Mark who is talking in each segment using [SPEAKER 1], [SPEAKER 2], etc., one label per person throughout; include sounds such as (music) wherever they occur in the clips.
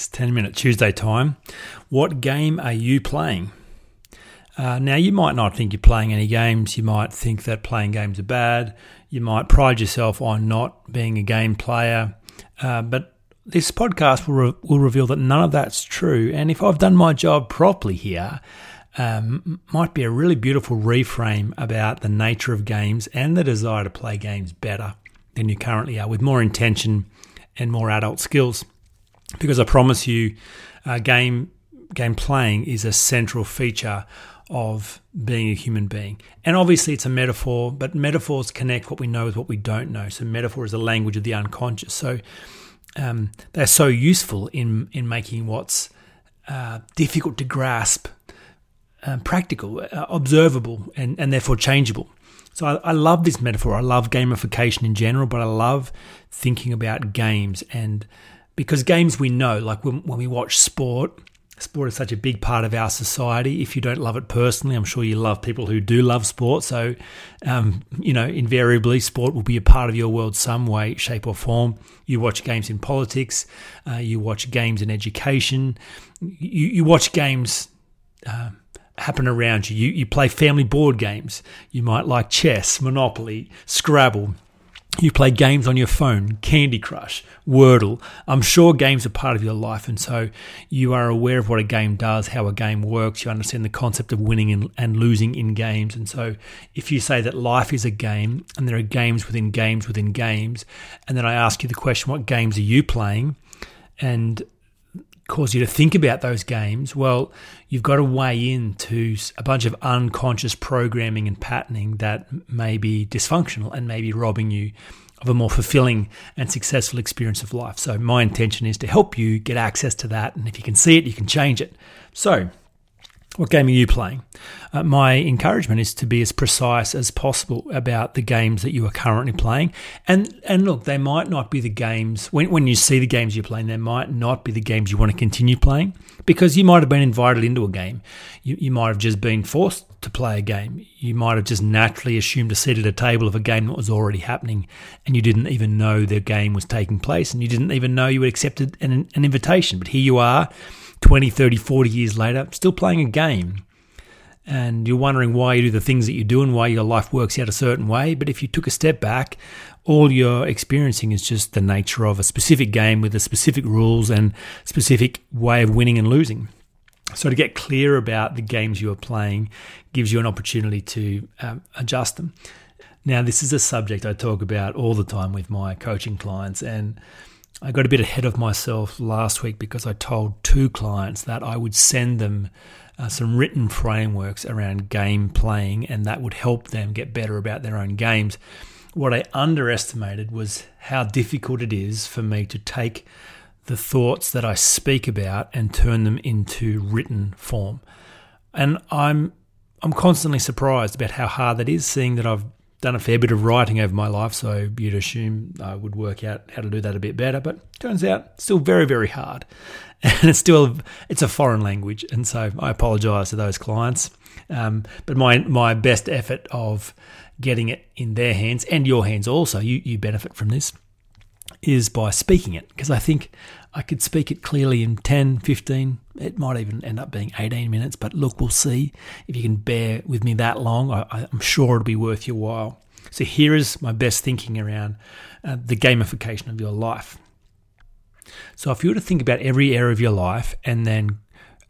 [SPEAKER 1] It's 10 minute Tuesday time. What game are you playing? Uh, now, you might not think you're playing any games. You might think that playing games are bad. You might pride yourself on not being a game player. Uh, but this podcast will, re- will reveal that none of that's true. And if I've done my job properly here, um, might be a really beautiful reframe about the nature of games and the desire to play games better than you currently are, with more intention and more adult skills because I promise you, uh, game game playing is a central feature of being a human being. And obviously, it's a metaphor, but metaphors connect what we know with what we don't know. So, metaphor is the language of the unconscious. So, um, they're so useful in in making what's uh, difficult to grasp um, practical, uh, observable, and, and therefore changeable. So I, I, love this metaphor. I love gamification in general, but I love thinking about games and because games we know, like when, when we watch sport, sport is such a big part of our society. If you don't love it personally, I'm sure you love people who do love sport. So, um, you know, invariably, sport will be a part of your world some way, shape, or form. You watch games in politics, uh, you watch games in education, you, you watch games. Uh, happen around you. you. You play family board games. You might like chess, Monopoly, Scrabble, you play games on your phone, Candy Crush, Wordle. I'm sure games are part of your life, and so you are aware of what a game does, how a game works. You understand the concept of winning and, losing in games. And so, if you say that life is a game and there are games within games within games, and then I ask you the question, what games are you playing? And cause you to think about those games, well, you've got to weigh into a bunch of unconscious programming and patterning that may be dysfunctional and may be robbing you of a more fulfilling and successful experience of life. So, my intention is to help you get access to that. And if you can see it, you can change it. So, what game are you playing? Uh, my encouragement is to be as precise as possible about the games that you are currently playing. And and look, they might not be the games when when you see the games you're playing, they might not be the games you want to continue playing because you might have been invited into a game. You you might have just been forced to play a game. You might have just naturally assumed a seat at a table of a game that was already happening, and you didn't even know the game was taking place, and you didn't even know you had accepted an, an invitation. But here you are 20, 30, 40 years later, still playing a game. And you're wondering why you do the things that you do and why your life works out a certain way. But if you took a step back, all you're experiencing is just the nature of a specific game with a specific rules and specific way of winning and losing. So to get clear about the games you are playing gives you an opportunity to um, adjust them. Now, this is a subject I talk about all the time with my coaching clients, and I got a bit ahead of myself last week because I told two clients that I would send them uh, some written frameworks around game playing and that would help them get better about their own games. What I underestimated was how difficult it is for me to take the thoughts that I speak about and turn them into written form. And I'm I'm constantly surprised about how hard that is, seeing that I've done a fair bit of writing over my life, so you'd assume I would work out how to do that a bit better. But turns out, still very, very hard, (laughs) and it's still it's a foreign language, and so I apologise to those clients. Um, but my my best effort of getting it in their hands and your hands also, you you benefit from this, is by speaking it because I think I could speak it clearly in 10, 15, it might even end up being 18 minutes, but look, we'll see if you can bear with me that long. I, am sure it'll be worth your while. So here is my best thinking around uh, the gamification of your life. So if you were to think about every area of your life and then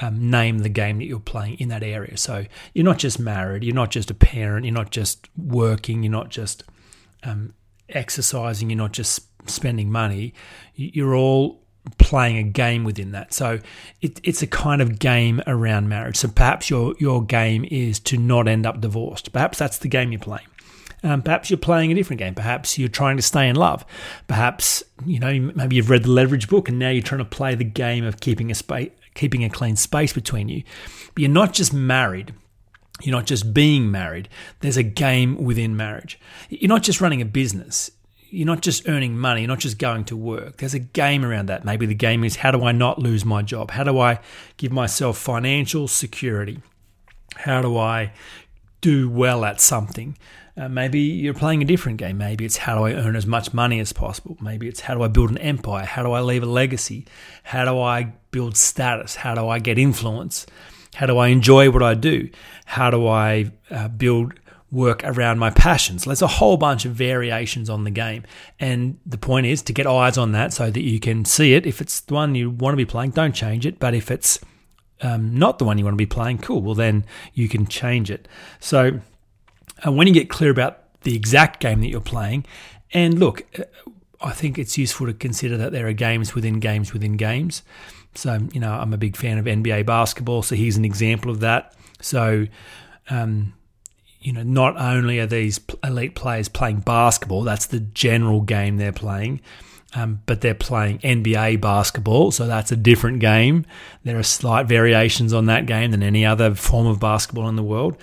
[SPEAKER 1] um, name the game that you're playing in that area. So you're not just married, you're not just a parent, you're not just working, you're not just um, exercising, you're not just spending money. You're all playing a game within that. So it, it's a kind of game around marriage. So perhaps your your game is to not end up divorced. Perhaps that's the game you're playing. Um, perhaps you're playing a different game. Perhaps you're trying to stay in love. Perhaps you know maybe you've read the Leverage book and now you're trying to play the game of keeping a space keeping a clean space between you. But you're not just married. You're not just being married. There's a game within marriage. You're not just running a business. You're not just earning money. You're not just going to work. There's a game around that. Maybe the game is how do I not lose my job? How do I give myself financial security? How do I do well at something? Uh, maybe you're playing a different game. Maybe it's how do I earn as much money as possible. Maybe it's how do I build an empire? How do I leave a legacy? How do I build status? How do I get influence? How do I enjoy what I do? How do I uh, build work around my passions? There's a whole bunch of variations on the game. And the point is to get eyes on that so that you can see it. If it's the one you want to be playing, don't change it. But if it's um, not the one you want to be playing, cool. Well, then you can change it. So uh, when you get clear about the exact game that you're playing, and look, uh, I think it's useful to consider that there are games within games within games. So, you know, I'm a big fan of NBA basketball, so here's an example of that. So, um, you know, not only are these elite players playing basketball, that's the general game they're playing, um, but they're playing NBA basketball, so that's a different game. There are slight variations on that game than any other form of basketball in the world.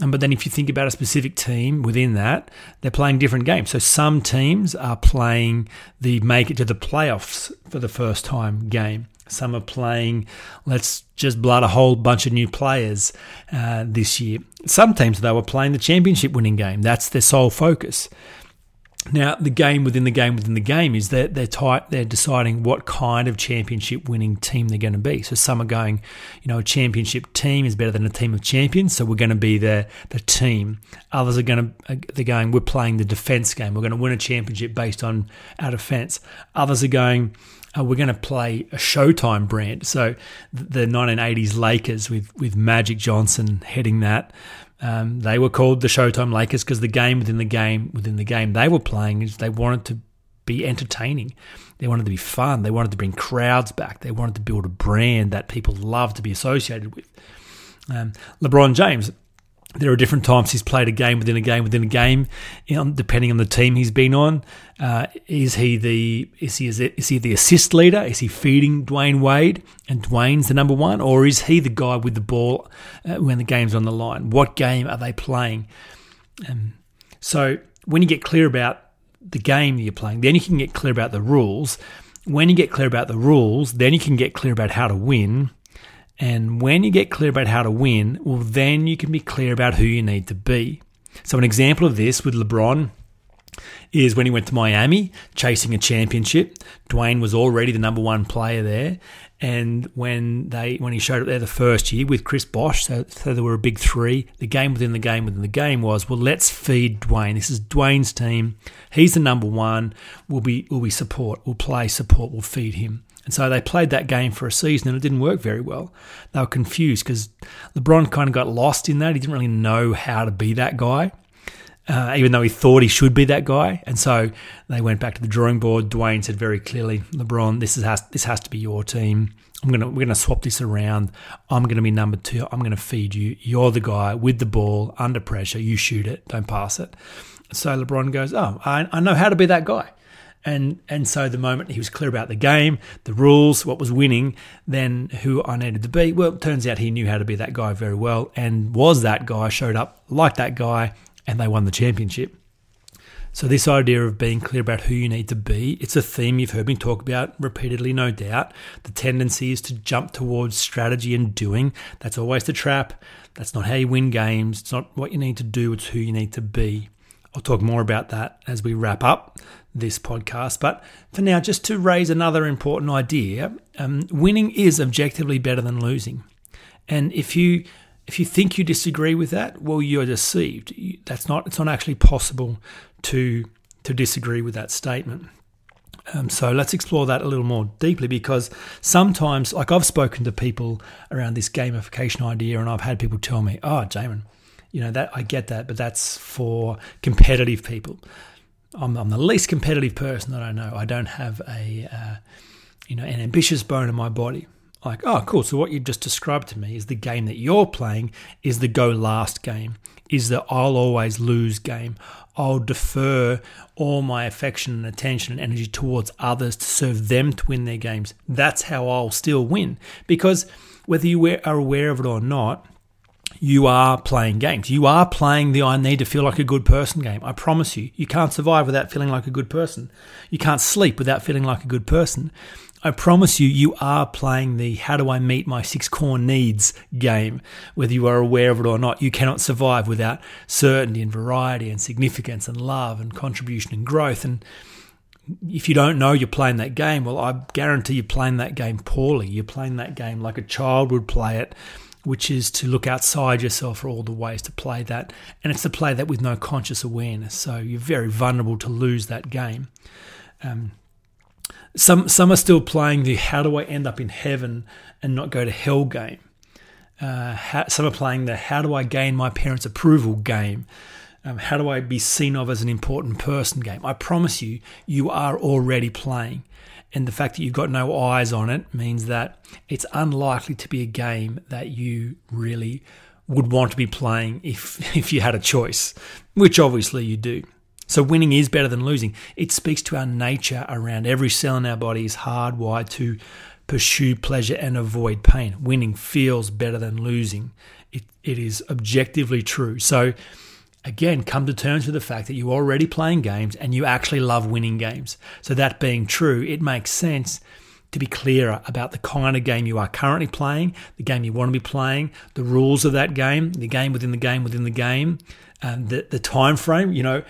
[SPEAKER 1] Um, but then, if you think about a specific team within that, they're playing different games. So, some teams are playing the make it to the playoffs for the first time game. Some are playing, let's just blood a whole bunch of new players uh, this year. Some teams, though, are playing the championship winning game. That's their sole focus. Now, the game within the game within the game is that they're tight, they're deciding what kind of championship winning team they're going to be. So some are going, you know, a championship team is better than a team of champions, so we're going to be the the team. Others are going to they're going, we're playing the defense game. We're going to win a championship based on our defense. Others are going, uh, we're going to play a Showtime brand. So the 1980s Lakers with with Magic Johnson heading that. Um, they were called the Showtime Lakers because the game within the game within the game they were playing is they wanted to be entertaining. They wanted to be fun. They wanted to bring crowds back. They wanted to build a brand that people love to be associated with. Um, LeBron James there are different times he's played a game within a game within a game, depending on the team he's been on. Uh, is he the is he is he the assist leader? Is he feeding Dwyane Wade and Dwyane's the number one, or is he the guy with the ball uh, when the game's on the line? What game are they playing? Um, so when you get clear about the game you're playing, then you can get clear about the rules. When you get clear about the rules, then you can get clear about how to win and when you get clear about how to win, well, then you can be clear about who you need to be. So, an example of this with LeBron is when he went to Miami chasing a championship. Dwyane was already the number one player there. And when they when he showed up there the first year with Chris Bosh, so, so there were a big three. The game within the game within the game was well, let's feed Dwyane. This is Dwyane's team. He's the number one. We'll be we'll be support. We'll play support. We'll feed him. And so they played that game for a season and it didn't work very well. They were confused because LeBron kind of got lost in that. He didn't really know how to be that guy, uh, even though he thought he should be that guy. And so they went back to the drawing board. Dwyane said very clearly, LeBron, this, is, has, this has to be your team. I'm gonna we're gonna swap this around. I'm gonna be number two. I'm gonna feed you. You're the guy with the ball under pressure. You shoot it. Don't pass it. So LeBron goes, oh, I, I know how to be that guy. And and so the moment he was clear about the game, the rules, what was winning, then who I needed to be, well, it turns out he knew how to be that guy very well and was that guy, showed up like that guy, and they won the championship. So this idea of being clear about who you need to be, it's a theme you've heard me talk about repeatedly, no doubt. The tendency is to jump towards strategy and doing. That's always the trap. That's not how you win games. It's not what you need to do, it's who you need to be. I'll talk more about that as we wrap up this podcast. But for now, just to raise another important idea, um, winning is objectively better than losing. And if you if you think you disagree with that, well, you're deceived. That's not it's not actually possible to to disagree with that statement. Um, so let's explore that a little more deeply because sometimes, like I've spoken to people around this gamification idea, and I've had people tell me, "Oh, Jamin, you know that I get that, but that's for competitive people." I'm, I'm the least competitive person that I know. I don't have a uh, you know an ambitious bone in my body. Like, oh, cool. So what you've just described to me is the game that you're playing is the go last game. is the I'll always lose game. I'll defer all my affection and attention and energy towards others to serve them to win their games. That's how I'll still win. Because whether you are aware of it or not, you are playing games. You are playing the I need to feel like a good person game. I promise you. You can't survive without feeling like a good person. You can't sleep without feeling like a good person. I promise you, you are playing the how do I meet my six core needs game, whether you are aware of it or not. You cannot survive without certainty and variety and significance and love and contribution and growth. And if you don't know you're playing that game, well, I guarantee you're playing that game poorly. You're playing that game like a child would play it, which is to look outside yourself for all the ways to play that. And it's to play that with no conscious awareness. So you're very vulnerable to lose that game. Um, some some are still playing the how do I end up in heaven and not go to hell game. Uh, how, some are playing the how do I gain my parents' approval game. Um, how do I be seen of as an important person game? I promise you, you are already playing. And the fact that you've got no eyes on it means that it's unlikely to be a game that you really would want to be playing if, (laughs) if you had a choice, which obviously you do. So winning is better than losing. It speaks to our nature around every cell in our body is hardwired to pursue pleasure and avoid pain. Winning feels better than losing. It, it is objectively true. So again, come to terms with the fact that you're already playing games and you actually love winning games. So that being true, it makes sense to be clearer about the kind of game you are currently playing, the game you want to be playing, the rules of that game, the game within the game within the game, and the, the time frame. You know,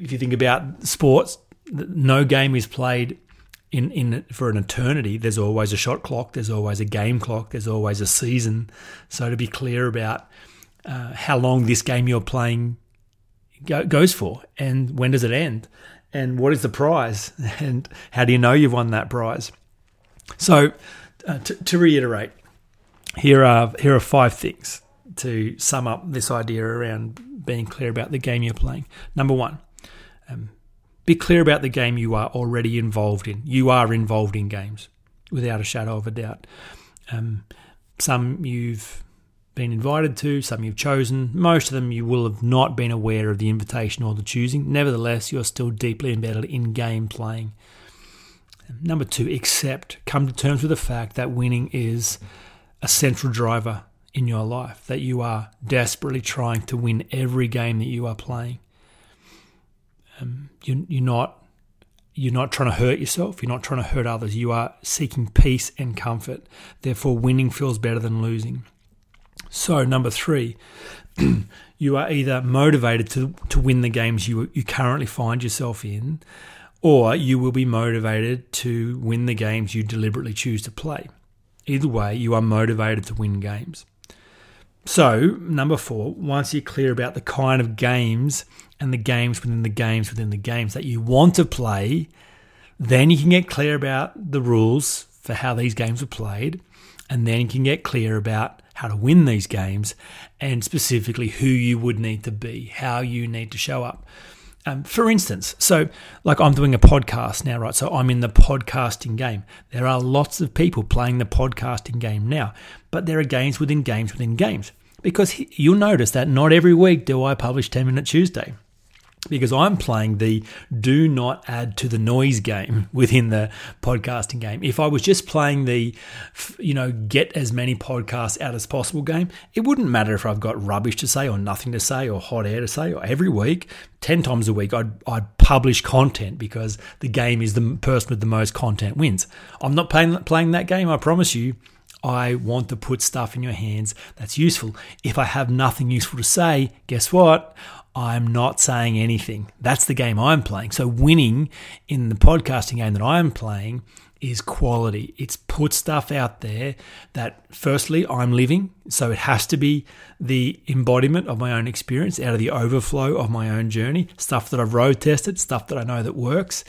[SPEAKER 1] if you think about sports, no game is played in, in for an eternity. There's always a shot clock. There's always a game clock. There's always a season. So to be clear about uh, how long this game you're playing go, goes for, and when does it end, and what is the prize, (laughs) and how do you know you've won that prize? So uh, to, to reiterate, here are here are five things to sum up this idea around being clear about the game you're playing. Number one um, be clear about the game you are already involved in. You are involved in games, without a shadow of a doubt. Um, some you've been invited to, some you've chosen. Most of them you will have not been aware of the invitation or the choosing. Nevertheless, you're still deeply embedded in game playing. Number two, accept, come to terms with the fact that winning is a central driver in your life, that you are desperately trying to win every game that you are playing. Um, you, you're not you're not trying to hurt yourself. You're not trying to hurt others. You are seeking peace and comfort. Therefore, winning feels better than losing. So, number three, (clears throat) you are either motivated to, to win the games you, you currently find yourself in, or you will be motivated to win the games you deliberately choose to play. Either way, you are motivated to win games. So, number four, once you're clear about the kind of games and the games within the games within the games that you want to play, then you can get clear about the rules for how these games are played, and then you can get clear about how to win these games and specifically who you would need to be, how you need to show up. Um, for instance, so like I'm doing a podcast now, right? So I'm in the podcasting game. There are lots of people playing the podcasting game now, but there are games within games within games because you'll notice that not every week do I publish 10 Minute Tuesday because I'm playing the do not add to the noise game mm. within the podcasting game. If I was just playing the, you know, get as many podcasts out as possible game, it wouldn't matter if I've got rubbish to say or nothing to say or hot air to say. Or every week, 10 times a week, I'd, I'd publish content because the game is the person with the most content wins. I'm not playing, playing that game, I promise you. I want to put stuff in your hands that's useful. If I have nothing useful to say, guess what? I'm not saying anything. That's the game I'm playing. So winning in the podcasting game that I'm playing is quality. It's put stuff out there that firstly I'm living, so it has to be the embodiment of my own experience out of the overflow of my own journey, stuff that I've road tested, stuff that I know that works.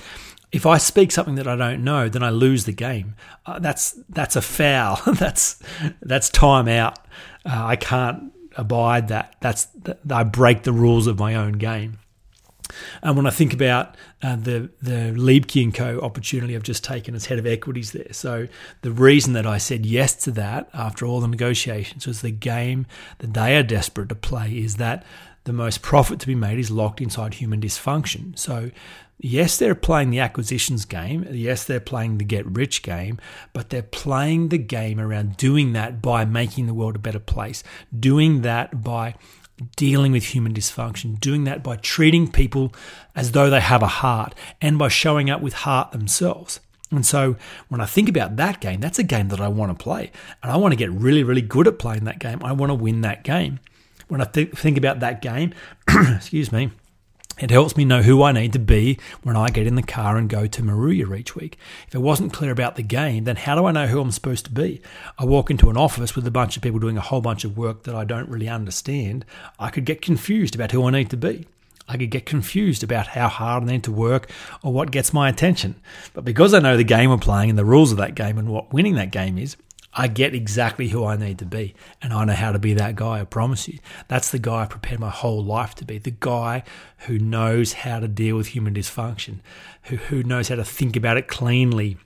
[SPEAKER 1] If I speak something that I don't know, then I lose the game. Uh, that's that's a foul. (laughs) that's that's time out. Uh, I can't abide that. That's that I break the rules of my own game. And when I think about uh, the the Liebke and Co. opportunity I've just taken as head of equities there, so the reason that I said yes to that after all the negotiations was the game that they are desperate to play is that the most profit to be made is locked inside human dysfunction. So, yes, they're playing the acquisitions game. Yes, they're playing the get rich game, but they're playing the game around doing that by making the world a better place, doing that by dealing with human dysfunction, doing that by treating people as though they have a heart and by showing up with heart themselves. And so when I think about that game, that's a game that I want to play. And I want to get really, really good at playing that game. I want to win that game. When I th- think about that game, (clears throat) excuse me, it helps me know who I need to be when I get in the car and go to Moruya each week. If it wasn't clear about the game, then how do I know who I'm supposed to be? I walk into an office with a bunch of people doing a whole bunch of work that I don't really understand. I could get confused about who I need to be. I could get confused about how hard I need to work or what gets my attention. But because I know the game we're playing and the rules of that game and what winning that game is, I get exactly who I need to be. And I know how to be that guy, I promise you. That's the guy I prepared my whole life to be. The guy who knows how to deal with human dysfunction, who, who knows how to think about it cleanly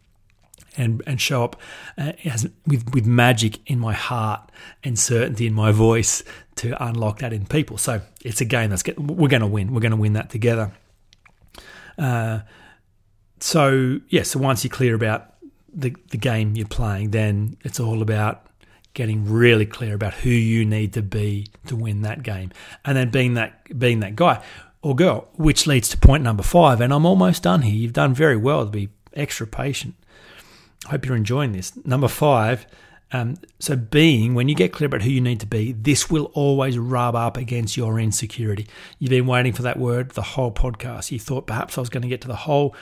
[SPEAKER 1] and, and show up uh, as, with, with magic in my heart and certainty in my voice to unlock that in people. So it's a game that's get, we're going to win. We're going to win that together. Uh, so yeah, so once you're clear about the, the game you're playing, then it's all about getting really clear about who you need to be to win that game, and then being that being that guy or girl. Which leads to point number five, and I'm almost done here. You've done very well to be extra patient. I hope you're enjoying this. Number five. Um, so, being, when you get clear about who you need to be, this will always rub up against your insecurity. You've been waiting for that word the whole podcast. You thought perhaps I was going to get to the whole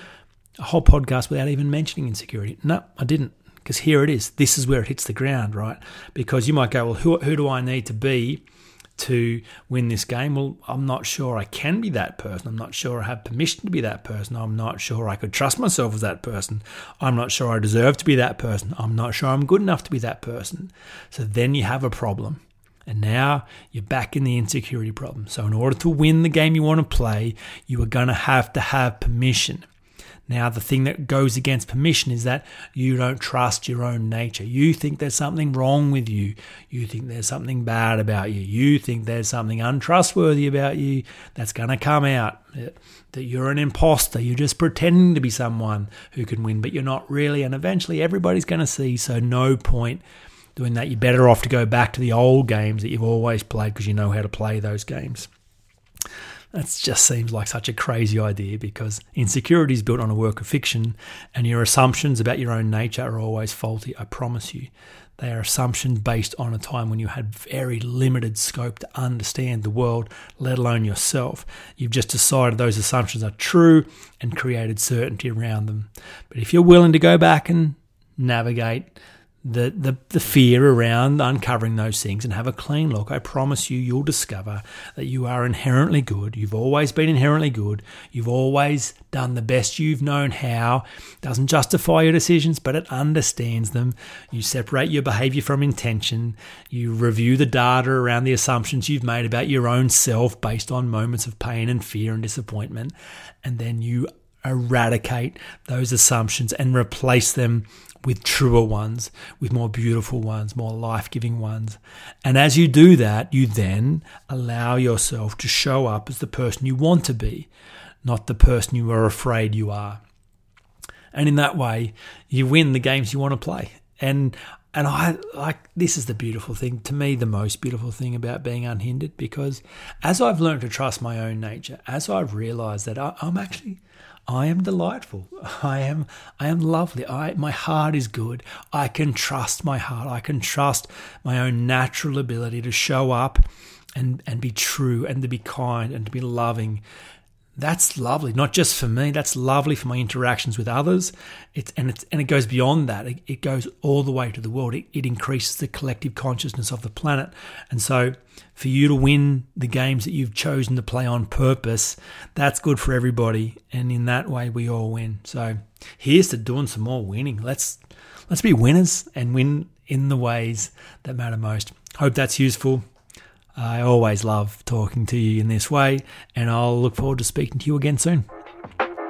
[SPEAKER 1] a whole podcast without even mentioning insecurity. No, I didn't, because here it is. This is where it hits the ground, right? Because you might go, well, who, who do I need to be to win this game? Well, I'm not sure I can be that person. I'm not sure I have permission to be that person. I'm not sure I could trust myself as that person. I'm not sure I deserve to be that person. I'm not sure I'm good enough to be that person. So then you have a problem. And now you're back in the insecurity problem. So, in order to win the game you want to play, you are going to have to have permission. Now, the thing that goes against permission is that you don't trust your own nature. You think there's something wrong with you. You think there's something bad about you. You think there's something untrustworthy about you that's going to come out. That you're an imposter. You're just pretending to be someone who can win, but you're not really. And eventually, everybody's going to see. So, no point doing that. You're better off to go back to the old games that you've always played because you know how to play those games. That just seems like such a crazy idea because insecurity is built on a work of fiction, and your assumptions about your own nature are always faulty, I promise you. They are assumptions based on a time when you had very limited scope to understand the world, let alone yourself. You've just decided those assumptions are true and created certainty around them. But if you're willing to go back and navigate the, the, the fear around uncovering those things and have a clean look, I promise you, you'll discover that you are inherently good. You've always been inherently good. You've always done the best you've known how. Doesn't justify your decisions, but it understands them. You separate your behavior from intention. You review the data around the assumptions you've made about your own self based on moments of pain and fear and disappointment. And then you eradicate those assumptions and replace them with truer ones, with more beautiful ones, more life giving ones. And as you do that, you then allow yourself to show up as the person you want to be, not the person you are afraid you are. And in that way, you win the games you want to play. And and I like this is the beautiful thing to me, the most beautiful thing about being unhindered, because as I've learned to trust my own nature, as I've realized that I, I'm actually I am delightful. (laughs) I am I am lovely. I my heart is good. I can trust my heart. I can trust my own natural ability to show up and and be true and to be kind and to be loving that's lovely. Not just for me. That's lovely for my interactions with others. It's and it's and it goes beyond that. It, it goes all the way to the world. It, it increases the collective consciousness of the planet. And so for you to win the games that you've chosen to play on purpose that's good for everybody. And in that way we all win. So here's to doing some more winning. Let's let's be winners and win in the ways that matter most. Hope that's useful I always love talking to you in this way, and I'll look forward to speaking to you again soon.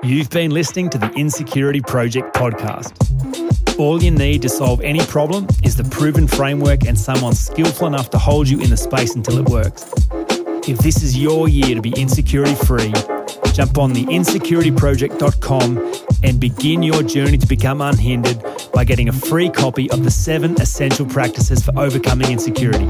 [SPEAKER 2] You've been listening to the Insecurity Project podcast. All you need to solve any problem is the proven framework and someone skillful enough to hold you in the space until it works.
[SPEAKER 1] If this is your year to be insecurity free, jump on the insecurityproject.com and begin your journey to become unhindered by getting a free copy of the seven essential practices for overcoming insecurity.